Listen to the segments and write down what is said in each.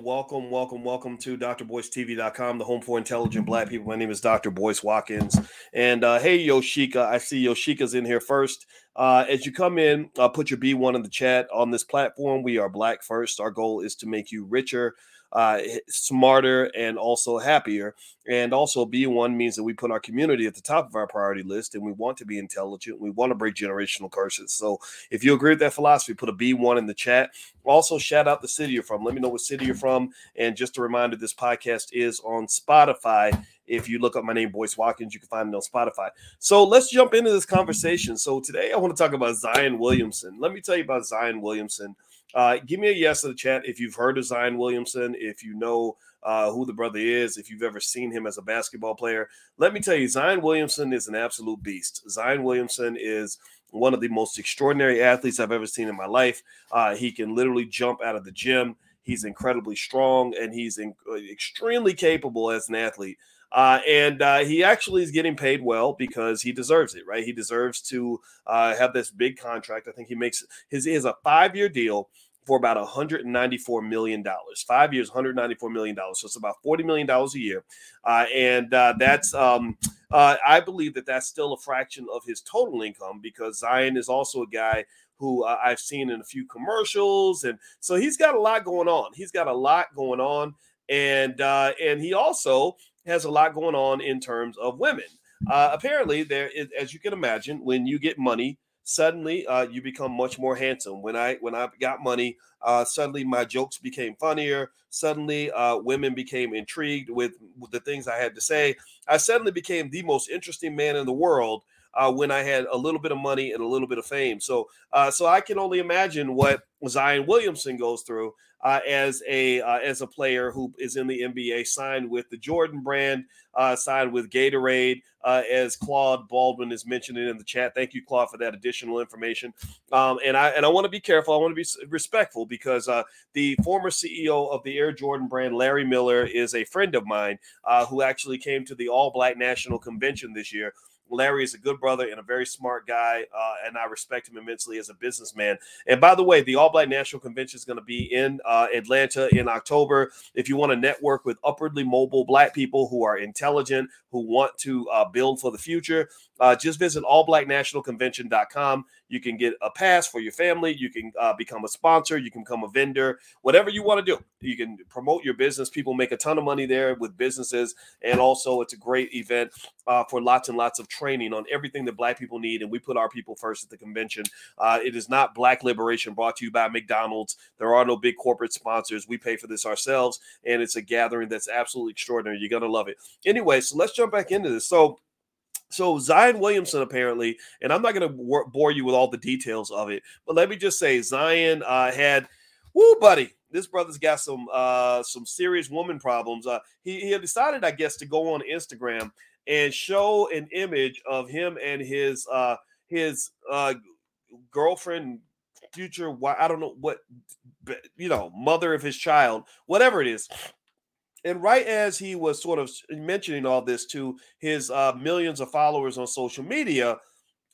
Welcome, welcome, welcome to drboycetv.com, the home for intelligent black people. My name is Dr. Boyce Watkins. And uh, hey, Yoshika, I see Yoshika's in here first. Uh, as you come in, uh, put your B1 in the chat. On this platform, we are black first. Our goal is to make you richer, uh, smarter, and also happier. And also, B1 means that we put our community at the top of our priority list and we want to be intelligent. We want to break generational curses. So, if you agree with that philosophy, put a B1 in the chat. Also, shout out the city you're from. Let me know what city you're from. And just a reminder this podcast is on Spotify. If you look up my name, Boyce Watkins, you can find it on Spotify. So let's jump into this conversation. So today I want to talk about Zion Williamson. Let me tell you about Zion Williamson. Uh, give me a yes in the chat if you've heard of Zion Williamson, if you know uh, who the brother is, if you've ever seen him as a basketball player. Let me tell you, Zion Williamson is an absolute beast. Zion Williamson is one of the most extraordinary athletes I've ever seen in my life. Uh, he can literally jump out of the gym. He's incredibly strong and he's in, uh, extremely capable as an athlete. Uh, and uh, he actually is getting paid well because he deserves it, right? He deserves to uh, have this big contract. I think he makes his is a five year deal for about 194 million dollars. Five years, 194 million dollars. So it's about 40 million dollars a year, uh, and uh, that's um, uh, I believe that that's still a fraction of his total income because Zion is also a guy who uh, I've seen in a few commercials, and so he's got a lot going on. He's got a lot going on, and uh, and he also has a lot going on in terms of women. Uh, apparently, there is, as you can imagine, when you get money, suddenly uh, you become much more handsome. When I when I got money, uh, suddenly my jokes became funnier. Suddenly, uh, women became intrigued with, with the things I had to say. I suddenly became the most interesting man in the world uh, when I had a little bit of money and a little bit of fame. So, uh, so I can only imagine what Zion Williamson goes through uh, as a uh, as a player who is in the NBA, signed with the Jordan brand, uh, signed with Gatorade, uh, as Claude Baldwin is mentioning in the chat. Thank you, Claude, for that additional information. Um, and I and I want to be careful. I want to be respectful because the former CEO of the Air Jordan brand, Larry Miller, is a friend of mine who actually came to the All Black National Convention this year. Larry is a good brother and a very smart guy, uh, and I respect him immensely as a businessman. And by the way, the All Black National Convention is going to be in uh, Atlanta in October. If you want to network with upwardly mobile Black people who are intelligent, who want to uh, build for the future, uh, just visit allblacknationalconvention.com. You can get a pass for your family. You can uh, become a sponsor. You can become a vendor. Whatever you want to do, you can promote your business. People make a ton of money there with businesses, and also it's a great event uh, for lots and lots of training on everything that Black people need. And we put our people first at the convention. Uh, it is not Black Liberation brought to you by McDonald's. There are no big corporate sponsors. We pay for this ourselves, and it's a gathering that's absolutely extraordinary. You're gonna love it. Anyway, so let's jump back into this. So so Zion Williamson apparently, and I'm not going to bore you with all the details of it, but let me just say Zion uh, had, whoo, buddy, this brother's got some uh, some serious woman problems. Uh, he he decided, I guess, to go on Instagram and show an image of him and his uh, his uh, girlfriend, future, I don't know what, you know, mother of his child, whatever it is and right as he was sort of mentioning all this to his uh, millions of followers on social media,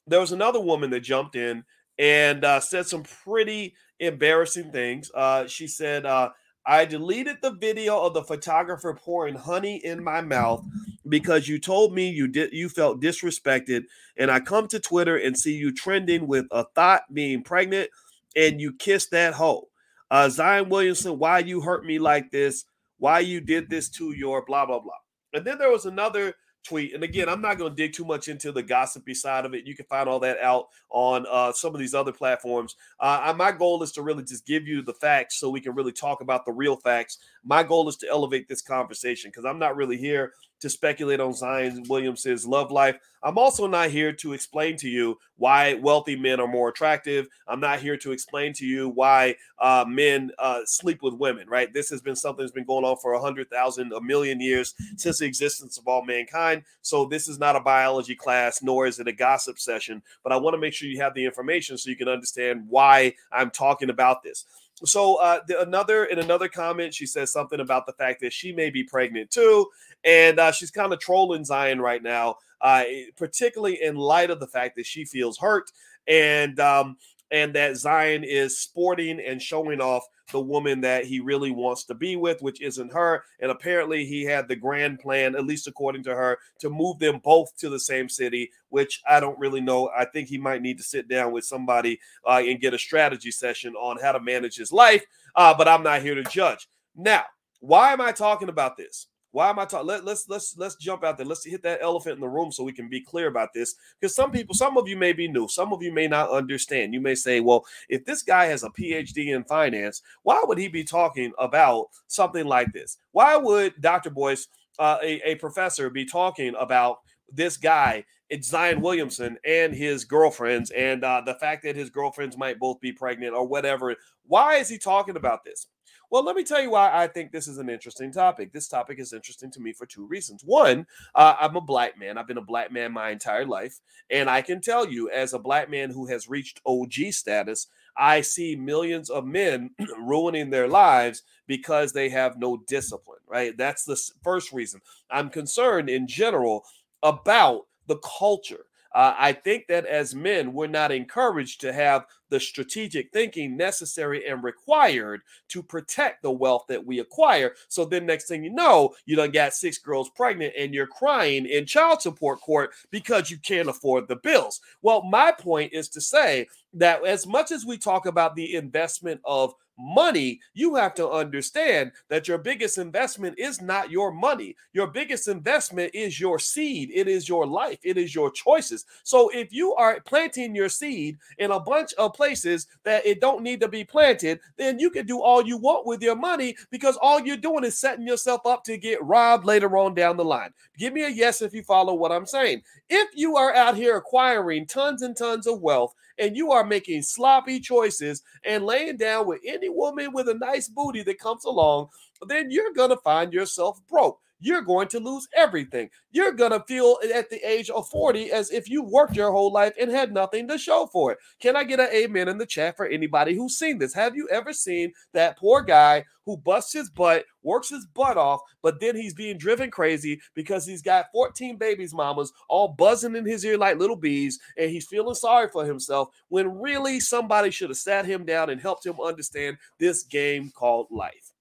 there was another woman that jumped in and uh, said some pretty embarrassing things. Uh, she said, uh, I deleted the video of the photographer pouring honey in my mouth because you told me you did you felt disrespected and I come to Twitter and see you trending with a thought being pregnant and you kissed that hoe. Uh, Zion Williamson, why you hurt me like this? Why you did this to your blah blah blah. And then there was another tweet, and again, I'm not going to dig too much into the gossipy side of it. You can find all that out on uh, some of these other platforms. Uh, my goal is to really just give you the facts so we can really talk about the real facts. My goal is to elevate this conversation because I'm not really here to speculate on Zion Williamson's love life. I'm also not here to explain to you why wealthy men are more attractive. I'm not here to explain to you why uh, men uh, sleep with women, right? This has been something that's been going on for a hundred thousand, a million years since the existence of all mankind. So this is not a biology class, nor is it a gossip session. But I want to make sure you have the information so you can understand why I'm talking about this. So uh, the, another in another comment, she says something about the fact that she may be pregnant too, and uh, she's kind of trolling Zion right now, uh, particularly in light of the fact that she feels hurt and um, and that Zion is sporting and showing off the woman that he really wants to be with, which isn't her. And apparently, he had the grand plan, at least according to her, to move them both to the same city, which I don't really know. I think he might need to sit down with somebody uh, and get a strategy session on how to manage his life. Uh, but I'm not here to judge. Now, why am I talking about this? Why am I talking? Let, let's let's let's jump out there. Let's hit that elephant in the room so we can be clear about this. Because some people, some of you may be new, some of you may not understand. You may say, "Well, if this guy has a PhD in finance, why would he be talking about something like this? Why would Dr. Boyce, uh, a, a professor, be talking about this guy it's Zion Williamson and his girlfriends, and uh, the fact that his girlfriends might both be pregnant or whatever. Why is he talking about this? Well, let me tell you why I think this is an interesting topic. This topic is interesting to me for two reasons. One, uh, I'm a black man. I've been a black man my entire life. And I can tell you, as a black man who has reached OG status, I see millions of men ruining their lives because they have no discipline, right? That's the first reason. I'm concerned in general about the culture uh, I think that as men, we're not encouraged to have the strategic thinking necessary and required to protect the wealth that we acquire. So then, next thing you know, you done got six girls pregnant and you're crying in child support court because you can't afford the bills. Well, my point is to say that as much as we talk about the investment of money, you have to understand that your biggest investment is not your money. Your biggest investment is your seed, it is your life, it is your choices. So if you are planting your seed in a bunch of places that it don't need to be planted, then you can do all you want with your money because all you're doing is setting yourself up to get robbed later on down the line. Give me a yes if you follow what I'm saying. If you are out here acquiring tons and tons of wealth and you are making sloppy choices and laying down with any woman with a nice booty that comes along, then you're going to find yourself broke. You're going to lose everything. You're going to feel at the age of 40 as if you worked your whole life and had nothing to show for it. Can I get an amen in the chat for anybody who's seen this? Have you ever seen that poor guy who busts his butt, works his butt off, but then he's being driven crazy because he's got 14 babies mamas all buzzing in his ear like little bees and he's feeling sorry for himself when really somebody should have sat him down and helped him understand this game called life.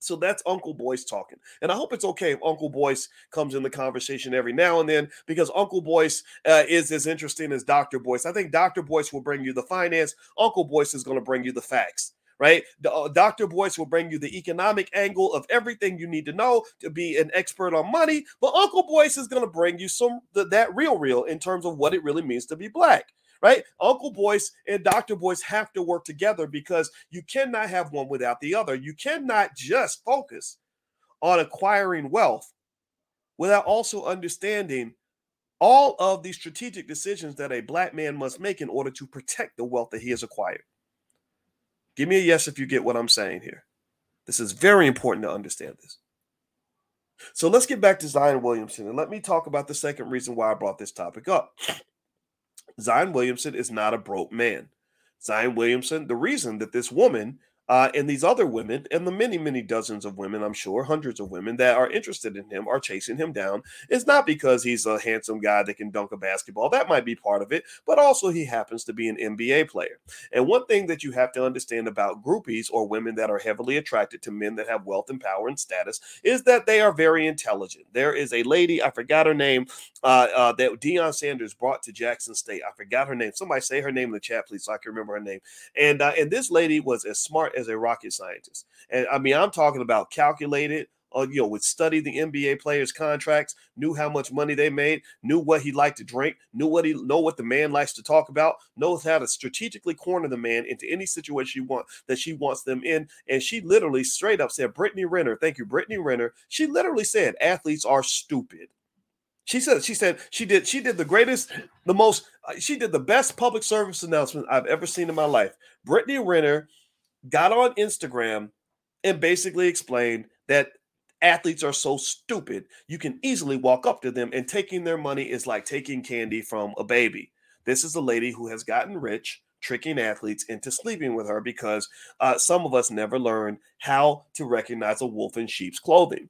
So that's Uncle Boyce talking. And I hope it's okay if Uncle Boyce comes in the conversation every now and then because Uncle Boyce uh, is as interesting as Dr. Boyce. I think Dr. Boyce will bring you the finance, Uncle Boyce is going to bring you the facts. Right, uh, Dr. Boyce will bring you the economic angle of everything you need to know to be an expert on money, but Uncle Boyce is going to bring you some that real, real in terms of what it really means to be black right? Uncle Boyce and Dr. Boyce have to work together because you cannot have one without the other. You cannot just focus on acquiring wealth without also understanding all of the strategic decisions that a black man must make in order to protect the wealth that he has acquired. Give me a yes if you get what I'm saying here. This is very important to understand this. So let's get back to Zion Williamson and let me talk about the second reason why I brought this topic up. Zion Williamson is not a broke man. Zion Williamson, the reason that this woman uh, and these other women, and the many, many dozens of women, I'm sure, hundreds of women that are interested in him are chasing him down. It's not because he's a handsome guy that can dunk a basketball. That might be part of it, but also he happens to be an NBA player. And one thing that you have to understand about groupies or women that are heavily attracted to men that have wealth and power and status is that they are very intelligent. There is a lady, I forgot her name, uh, uh, that Deion Sanders brought to Jackson State. I forgot her name. Somebody say her name in the chat, please, so I can remember her name. And uh, and this lady was as smart as a rocket scientist. And I mean, I'm talking about calculated, uh, you know, would study the NBA players' contracts, knew how much money they made, knew what he liked to drink, knew what he know what the man likes to talk about, knows how to strategically corner the man into any situation she want that she wants them in. And she literally straight up said, Brittany Renner, thank you, Brittany Renner. She literally said athletes are stupid. She said she said she did she did the greatest, the most uh, she did the best public service announcement I've ever seen in my life. Brittany Renner got on Instagram and basically explained that athletes are so stupid. You can easily walk up to them and taking their money is like taking candy from a baby. This is a lady who has gotten rich tricking athletes into sleeping with her because uh, some of us never learned how to recognize a wolf in sheep's clothing.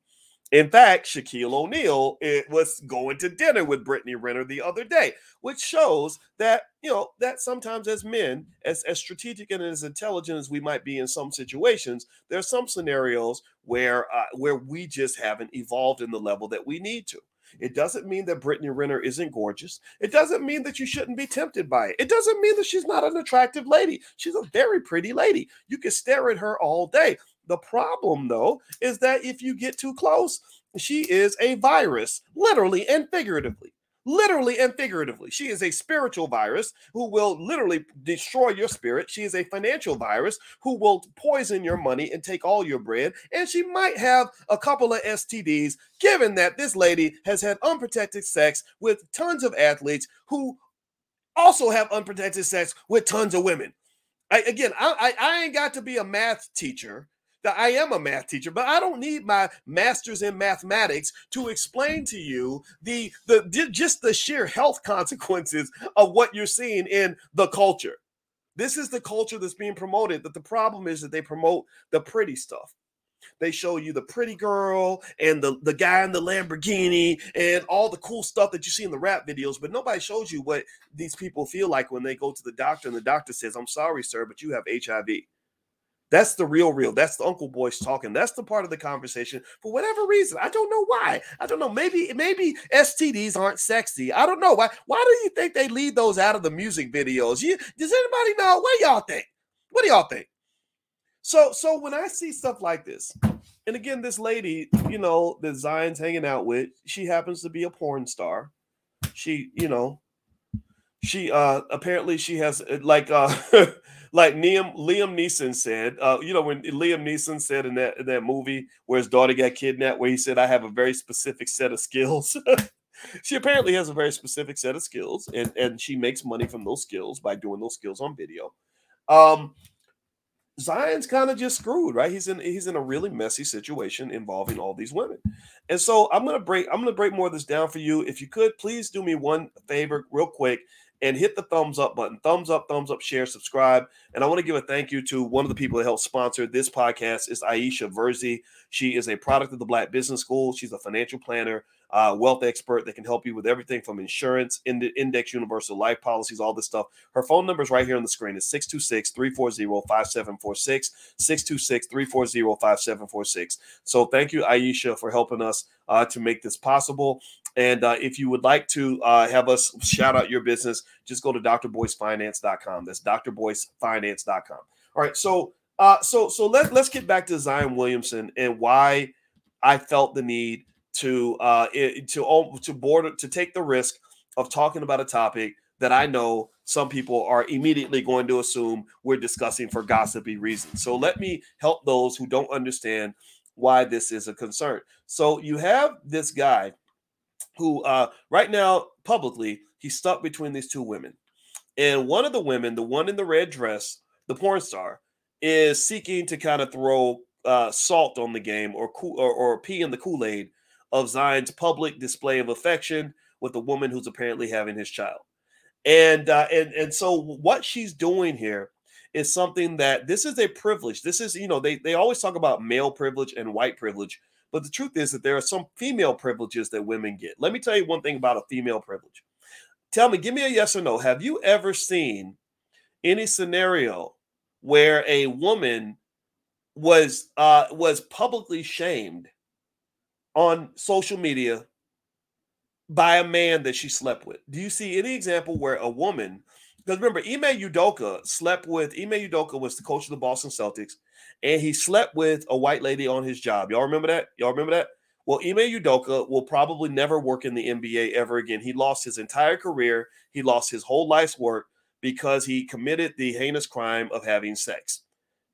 In fact, Shaquille O'Neal it was going to dinner with Brittany Renner the other day, which shows that you know that sometimes as men, as as strategic and as intelligent as we might be in some situations, there are some scenarios where uh, where we just haven't evolved in the level that we need to. It doesn't mean that Brittany Renner isn't gorgeous. It doesn't mean that you shouldn't be tempted by it. It doesn't mean that she's not an attractive lady. She's a very pretty lady. You can stare at her all day. The problem, though, is that if you get too close, she is a virus, literally and figuratively. Literally and figuratively. She is a spiritual virus who will literally destroy your spirit. She is a financial virus who will poison your money and take all your bread. And she might have a couple of STDs, given that this lady has had unprotected sex with tons of athletes who also have unprotected sex with tons of women. I, again, I, I, I ain't got to be a math teacher that I am a math teacher, but I don't need my master's in mathematics to explain to you the the just the sheer health consequences of what you're seeing in the culture. This is the culture that's being promoted. That the problem is that they promote the pretty stuff. They show you the pretty girl and the, the guy in the Lamborghini and all the cool stuff that you see in the rap videos, but nobody shows you what these people feel like when they go to the doctor and the doctor says, I'm sorry, sir, but you have HIV. That's the real, real. That's the Uncle Boyce talking. That's the part of the conversation. For whatever reason, I don't know why. I don't know. Maybe, maybe STDs aren't sexy. I don't know why. Why do you think they leave those out of the music videos? You, does anybody know? What y'all think? What do y'all think? So, so when I see stuff like this, and again, this lady, you know, that Zion's hanging out with, she happens to be a porn star. She, you know, she uh apparently she has like uh like Liam Liam Neeson said, uh, you know, when Liam Neeson said in that in that movie where his daughter got kidnapped, where he said, "I have a very specific set of skills." she apparently has a very specific set of skills, and and she makes money from those skills by doing those skills on video. Um, Zion's kind of just screwed, right? He's in he's in a really messy situation involving all these women. And so I'm gonna break I'm gonna break more of this down for you. If you could please do me one favor real quick and hit the thumbs up button. Thumbs up, thumbs up, share, subscribe. And I want to give a thank you to one of the people that helped sponsor this podcast is Aisha Verzi. She is a product of the Black Business School. She's a financial planner uh, wealth expert that can help you with everything from insurance, ind- index universal life policies, all this stuff. Her phone number is right here on the screen. It's 626 340 5746. 626 340 5746. So thank you, Aisha, for helping us uh, to make this possible. And uh, if you would like to uh, have us shout out your business, just go to drboycefinance.com. That's drboycefinance.com. All right. So, uh, so, so let, let's get back to Zion Williamson and why I felt the need to uh, to to board to take the risk of talking about a topic that I know some people are immediately going to assume we're discussing for gossipy reasons. So let me help those who don't understand why this is a concern. So you have this guy who uh, right now publicly he's stuck between these two women. And one of the women, the one in the red dress, the porn star, is seeking to kind of throw uh, salt on the game or, or, or pee in the Kool Aid of Zion's public display of affection with a woman who's apparently having his child. And uh, and and so what she's doing here is something that this is a privilege. This is, you know, they they always talk about male privilege and white privilege, but the truth is that there are some female privileges that women get. Let me tell you one thing about a female privilege. Tell me, give me a yes or no. Have you ever seen any scenario where a woman was uh was publicly shamed on social media by a man that she slept with. Do you see any example where a woman, because remember, Ime Udoka slept with, Ime Udoka was the coach of the Boston Celtics, and he slept with a white lady on his job. Y'all remember that? Y'all remember that? Well, Ime Udoka will probably never work in the NBA ever again. He lost his entire career, he lost his whole life's work because he committed the heinous crime of having sex.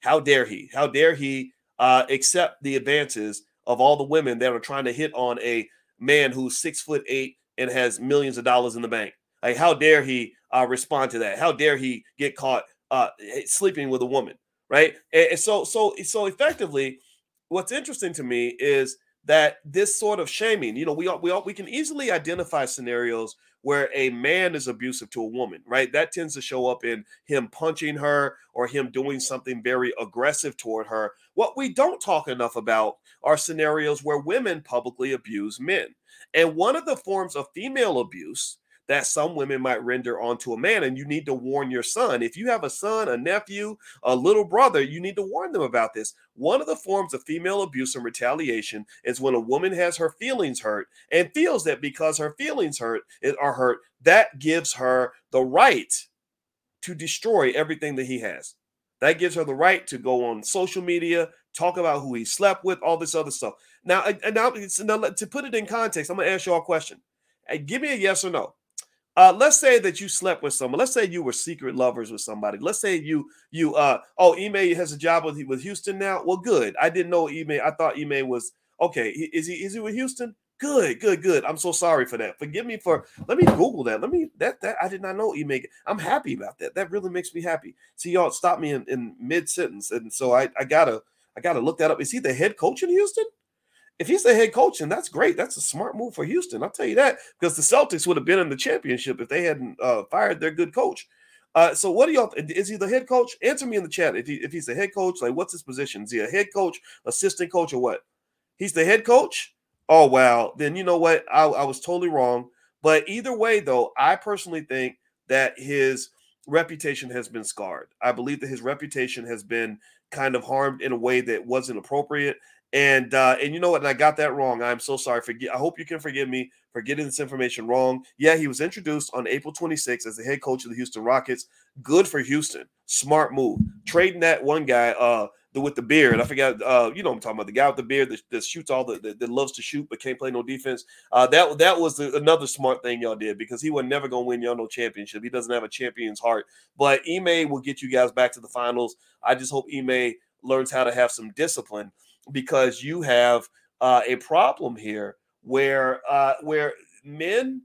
How dare he? How dare he uh, accept the advances of all the women that are trying to hit on a man who's six foot eight and has millions of dollars in the bank. Like, how dare he uh, respond to that? How dare he get caught uh, sleeping with a woman, right? And, so, so, so effectively, what's interesting to me is that this sort of shaming, you know, we all, we all, we can easily identify scenarios where a man is abusive to a woman, right? That tends to show up in him punching her or him doing something very aggressive toward her. What we don't talk enough about are scenarios where women publicly abuse men. And one of the forms of female abuse that some women might render onto a man. And you need to warn your son. If you have a son, a nephew, a little brother, you need to warn them about this. One of the forms of female abuse and retaliation is when a woman has her feelings hurt and feels that because her feelings hurt are hurt, that gives her the right to destroy everything that he has. That gives her the right to go on social media, talk about who he slept with, all this other stuff. Now, now, now to put it in context, I'm going to ask you all a question. Give me a yes or no. Uh, let's say that you slept with someone. Let's say you were secret lovers with somebody. Let's say you you uh oh Ime has a job with with Houston now. Well, good. I didn't know Ime. I thought Ime was okay. Is he is he with Houston? Good, good, good. I'm so sorry for that. Forgive me for. Let me Google that. Let me that that I did not know Ime. I'm happy about that. That really makes me happy. See y'all stop me in, in mid sentence, and so I I gotta I gotta look that up. Is he the head coach in Houston? If he's the head coach, and that's great. That's a smart move for Houston. I'll tell you that because the Celtics would have been in the championship if they hadn't uh, fired their good coach. Uh, so what do y'all? Is he the head coach? Answer me in the chat if he if he's the head coach. Like, what's his position? Is he a head coach, assistant coach, or what? He's the head coach. Oh wow, then you know what? I, I was totally wrong. But either way, though, I personally think that his reputation has been scarred. I believe that his reputation has been kind of harmed in a way that wasn't appropriate. And uh, and you know what? And I got that wrong. I'm so sorry. Forget. I hope you can forgive me for getting this information wrong. Yeah, he was introduced on April 26th as the head coach of the Houston Rockets. Good for Houston. Smart move. Trading that one guy, uh, the with the beard. I forgot. Uh, you know I'm talking about the guy with the beard that, that shoots all the that, that, loves to shoot but can't play no defense. Uh, that that was the, another smart thing y'all did because he was never gonna win y'all no championship. He doesn't have a champion's heart. But Ime will get you guys back to the finals. I just hope Ime learns how to have some discipline because you have uh, a problem here where uh, where men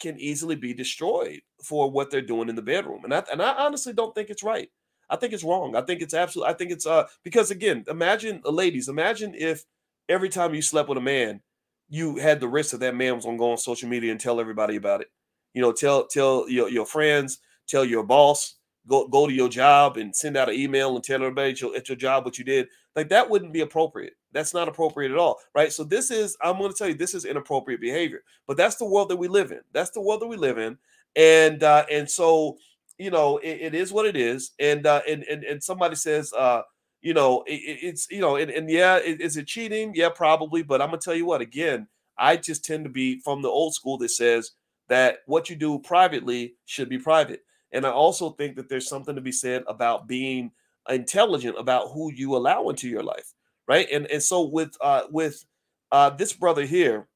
can easily be destroyed for what they're doing in the bedroom, and I, and I honestly don't think it's right. I think it's wrong. I think it's absolutely. I think it's uh because again, imagine uh, ladies, imagine if every time you slept with a man, you had the risk that that man was gonna go on social media and tell everybody about it. You know, tell tell your, your friends, tell your boss, go go to your job and send out an email and tell everybody at your, at your job what you did. Like that wouldn't be appropriate. That's not appropriate at all, right? So this is I'm going to tell you this is inappropriate behavior. But that's the world that we live in. That's the world that we live in, and uh, and so you know it, it is what it is. And uh, and and and somebody says. Uh, you know, it, it's you know, and, and yeah, is it cheating? Yeah, probably. But I'm gonna tell you what. Again, I just tend to be from the old school that says that what you do privately should be private. And I also think that there's something to be said about being intelligent about who you allow into your life, right? And and so with uh with uh this brother here,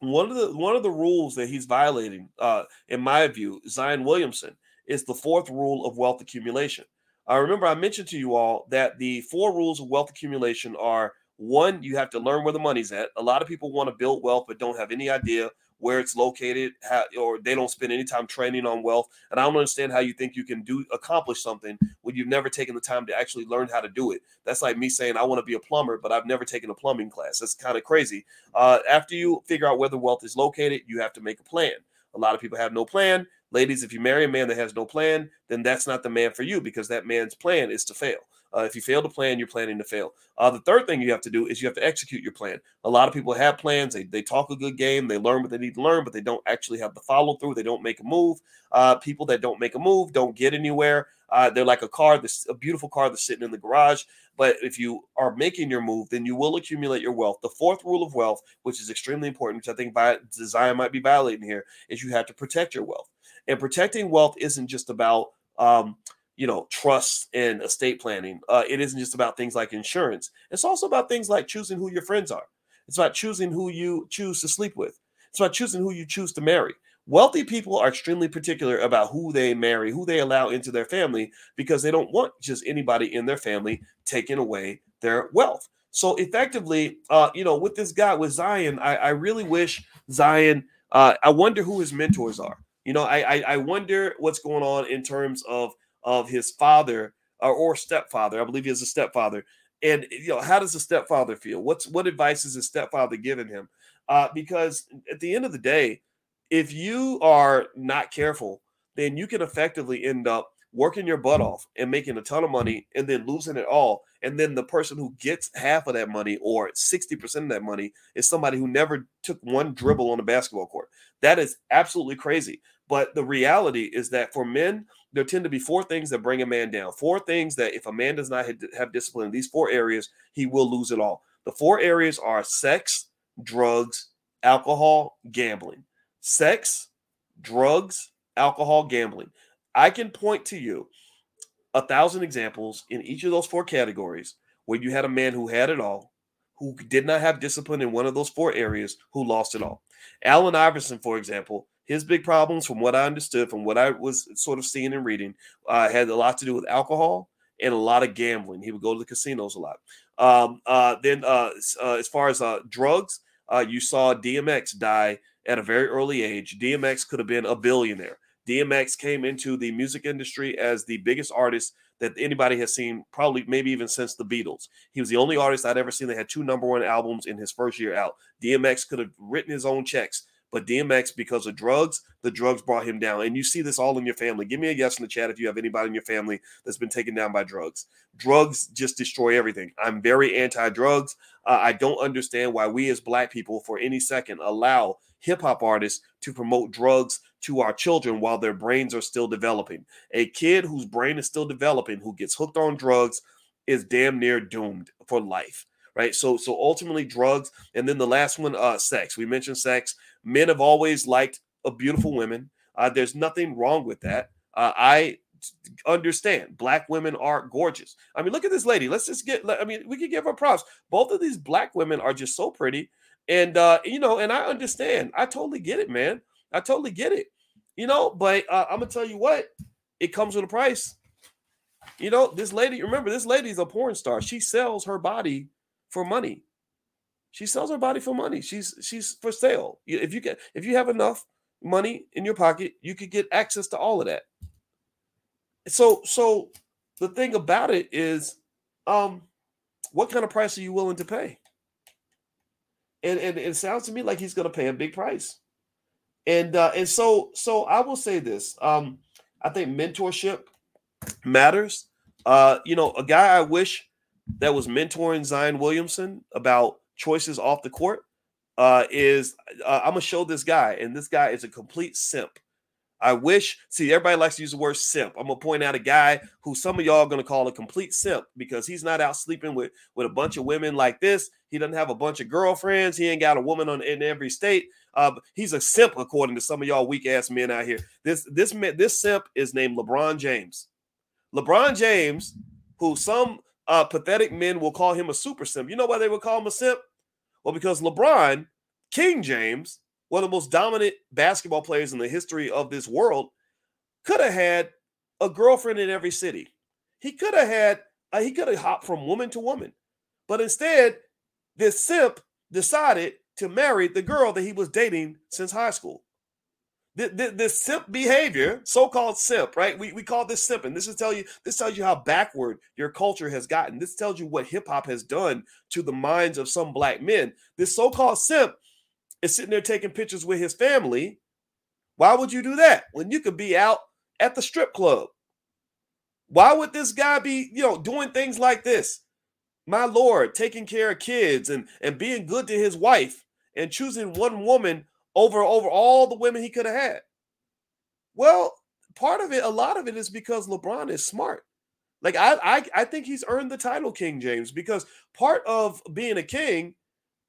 one of the one of the rules that he's violating, uh, in my view, Zion Williamson, is the fourth rule of wealth accumulation. I uh, remember I mentioned to you all that the four rules of wealth accumulation are one, you have to learn where the money's at. A lot of people want to build wealth but don't have any idea where it's located, how, or they don't spend any time training on wealth. And I don't understand how you think you can do accomplish something when you've never taken the time to actually learn how to do it. That's like me saying I want to be a plumber, but I've never taken a plumbing class. That's kind of crazy. Uh, after you figure out where the wealth is located, you have to make a plan. A lot of people have no plan. Ladies, if you marry a man that has no plan, then that's not the man for you because that man's plan is to fail. Uh, if you fail to plan, you're planning to fail. Uh, the third thing you have to do is you have to execute your plan. A lot of people have plans. They, they talk a good game. They learn what they need to learn, but they don't actually have the follow through. They don't make a move. Uh, people that don't make a move don't get anywhere. Uh, they're like a car, this a beautiful car that's sitting in the garage. But if you are making your move, then you will accumulate your wealth. The fourth rule of wealth, which is extremely important, which I think by design might be violating here, is you have to protect your wealth. And protecting wealth isn't just about um, you know, trust and estate planning. Uh, it isn't just about things like insurance. It's also about things like choosing who your friends are. It's about choosing who you choose to sleep with. It's about choosing who you choose to marry. Wealthy people are extremely particular about who they marry, who they allow into their family, because they don't want just anybody in their family taking away their wealth. So effectively, uh, you know, with this guy with Zion, I, I really wish Zion. Uh, I wonder who his mentors are. You know, I, I I wonder what's going on in terms of of his father or, or stepfather. I believe he has a stepfather. And you know, how does the stepfather feel? What's what advice is his stepfather giving him? Uh, because at the end of the day, if you are not careful, then you can effectively end up working your butt off and making a ton of money and then losing it all. And then the person who gets half of that money or 60% of that money is somebody who never took one dribble on a basketball court. That is absolutely crazy. But the reality is that for men, there tend to be four things that bring a man down. Four things that if a man does not have discipline in these four areas, he will lose it all. The four areas are sex, drugs, alcohol, gambling. Sex, drugs, alcohol, gambling. I can point to you a thousand examples in each of those four categories where you had a man who had it all, who did not have discipline in one of those four areas, who lost it all. Allen Iverson, for example, his big problems, from what I understood, from what I was sort of seeing and reading, uh, had a lot to do with alcohol and a lot of gambling. He would go to the casinos a lot. Um, uh, then, uh, uh as far as uh, drugs, uh, you saw DMX die at a very early age. DMX could have been a billionaire. DMX came into the music industry as the biggest artist that anybody has seen, probably maybe even since the Beatles. He was the only artist I'd ever seen that had two number one albums in his first year out. DMX could have written his own checks, but DMX, because of drugs, the drugs brought him down. And you see this all in your family. Give me a yes in the chat if you have anybody in your family that's been taken down by drugs. Drugs just destroy everything. I'm very anti drugs. Uh, I don't understand why we as black people, for any second, allow hip hop artists to promote drugs to our children while their brains are still developing. A kid whose brain is still developing, who gets hooked on drugs, is damn near doomed for life. Right. So, so ultimately, drugs, and then the last one, uh, sex. We mentioned sex. Men have always liked a beautiful women. Uh, there's nothing wrong with that. Uh, I understand black women are gorgeous. I mean, look at this lady. Let's just get. I mean, we could give her props. Both of these black women are just so pretty. And uh, you know, and I understand. I totally get it, man. I totally get it. You know, but uh, I'm gonna tell you what, it comes with a price. You know, this lady, remember, this lady's a porn star. She sells her body for money. She sells her body for money. She's she's for sale. If you get if you have enough money in your pocket, you could get access to all of that. So so the thing about it is um what kind of price are you willing to pay? and, and it sounds to me like he's going to pay a big price. And uh, and so so I will say this. Um, I think mentorship matters. Uh, you know, a guy I wish that was mentoring Zion Williamson about choices off the court uh, is uh, I'm gonna show this guy, and this guy is a complete simp. I wish, see, everybody likes to use the word simp. I'm gonna point out a guy who some of y'all are gonna call a complete simp because he's not out sleeping with, with a bunch of women like this. He doesn't have a bunch of girlfriends. He ain't got a woman on in every state. Uh, he's a simp, according to some of y'all weak ass men out here. This this this simp is named LeBron James. LeBron James, who some uh, pathetic men will call him a super simp. You know why they would call him a simp? Well, because LeBron, King James, one of the most dominant basketball players in the history of this world, could have had a girlfriend in every city. He could have had, uh, he could have hopped from woman to woman. But instead, this simp decided to marry the girl that he was dating since high school. This, this simp behavior, so-called simp, right? We, we call this simp, and this is tell you this tells you how backward your culture has gotten. This tells you what hip hop has done to the minds of some black men. This so-called simp is sitting there taking pictures with his family. Why would you do that when you could be out at the strip club? Why would this guy be, you know, doing things like this? My Lord, taking care of kids and, and being good to his wife and choosing one woman over over all the women he could have had. Well, part of it, a lot of it is because LeBron is smart. Like I, I, I think he's earned the title King James because part of being a king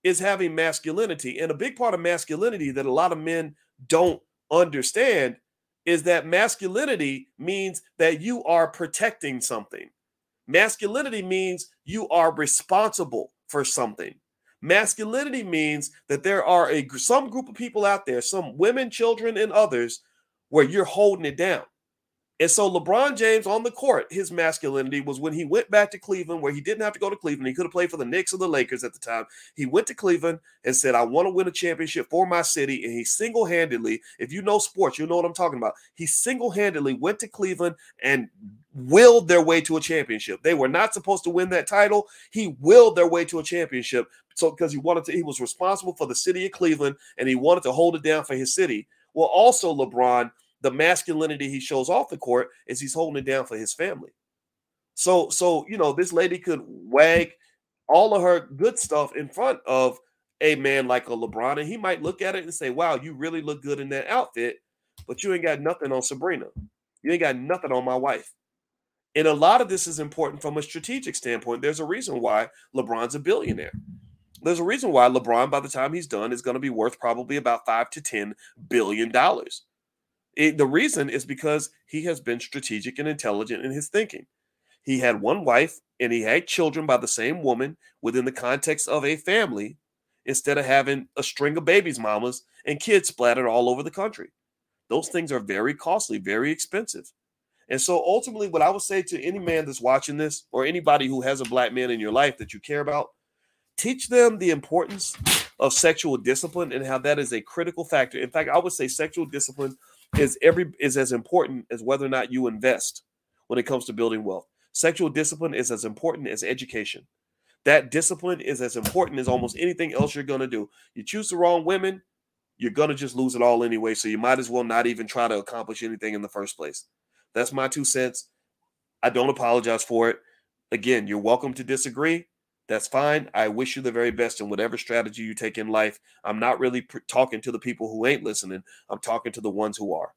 is having masculinity. And a big part of masculinity that a lot of men don't understand is that masculinity means that you are protecting something. Masculinity means you are responsible for something. Masculinity means that there are a some group of people out there, some women, children, and others, where you're holding it down. And so LeBron James on the court, his masculinity was when he went back to Cleveland, where he didn't have to go to Cleveland. He could have played for the Knicks or the Lakers at the time. He went to Cleveland and said, I want to win a championship for my city. And he single handedly, if you know sports, you know what I'm talking about. He single handedly went to Cleveland and willed their way to a championship. They were not supposed to win that title. He willed their way to a championship. So because he wanted to, he was responsible for the city of Cleveland and he wanted to hold it down for his city. Well, also LeBron, the masculinity he shows off the court is he's holding it down for his family. So, so you know, this lady could wag all of her good stuff in front of a man like a LeBron, and he might look at it and say, Wow, you really look good in that outfit, but you ain't got nothing on Sabrina. You ain't got nothing on my wife. And a lot of this is important from a strategic standpoint. There's a reason why LeBron's a billionaire. There's a reason why LeBron, by the time he's done, is going to be worth probably about five to ten billion dollars. The reason is because he has been strategic and intelligent in his thinking. He had one wife and he had children by the same woman within the context of a family instead of having a string of babies, mamas, and kids splattered all over the country. Those things are very costly, very expensive. And so ultimately, what I would say to any man that's watching this or anybody who has a black man in your life that you care about, teach them the importance of sexual discipline and how that is a critical factor. In fact, I would say sexual discipline is every is as important as whether or not you invest when it comes to building wealth. Sexual discipline is as important as education. That discipline is as important as almost anything else you're going to do. You choose the wrong women, you're going to just lose it all anyway. So you might as well not even try to accomplish anything in the first place. That's my two cents. I don't apologize for it. Again, you're welcome to disagree. That's fine. I wish you the very best in whatever strategy you take in life. I'm not really pr- talking to the people who ain't listening. I'm talking to the ones who are.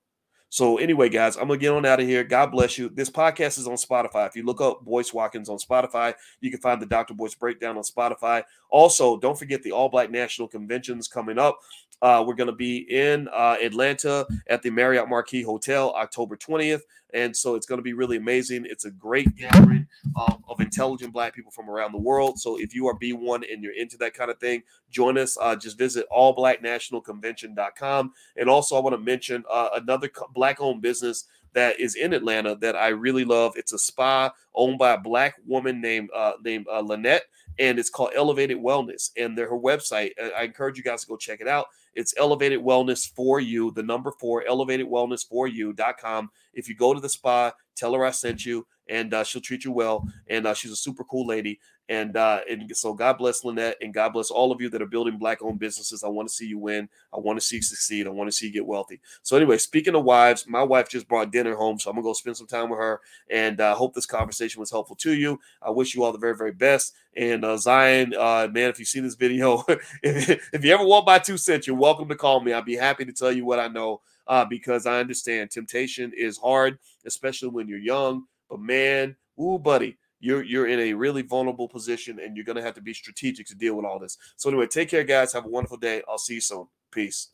So anyway, guys, I'm gonna get on out of here. God bless you. This podcast is on Spotify. If you look up Boyce Watkins on Spotify, you can find the Dr. Boyce breakdown on Spotify. Also, don't forget the All Black National Conventions coming up. Uh, we're going to be in uh, Atlanta at the Marriott Marquis Hotel October 20th. And so it's going to be really amazing. It's a great gathering of, of intelligent Black people from around the world. So if you are B1 and you're into that kind of thing, join us. Uh, just visit allblacknationalconvention.com. And also, I want to mention uh, another Black owned business that is in Atlanta that I really love. It's a spa owned by a Black woman named, uh, named uh, Lynette and it's called Elevated Wellness. And their website, uh, I encourage you guys to go check it out. It's Elevated Wellness for you, the number four, Elevated Wellness for you.com. If you go to the spa, tell her I sent you, and uh, she'll treat you well. And uh, she's a super cool lady. And uh, and so God bless Lynette and God bless all of you that are building black owned businesses. I want to see you win. I want to see you succeed. I want to see you get wealthy. So anyway, speaking of wives, my wife just brought dinner home, so I'm gonna go spend some time with her. And I uh, hope this conversation was helpful to you. I wish you all the very very best. And uh, Zion, uh, man, if you see this video, if, if you ever want my two cents, you're welcome to call me. I'd be happy to tell you what I know uh, because I understand temptation is hard, especially when you're young. But man, ooh, buddy, you're you're in a really vulnerable position, and you're gonna have to be strategic to deal with all this. So anyway, take care, guys. Have a wonderful day. I'll see you soon. Peace.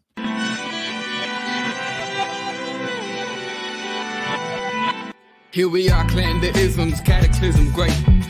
Here we are, clan the isms, cataclysm, great.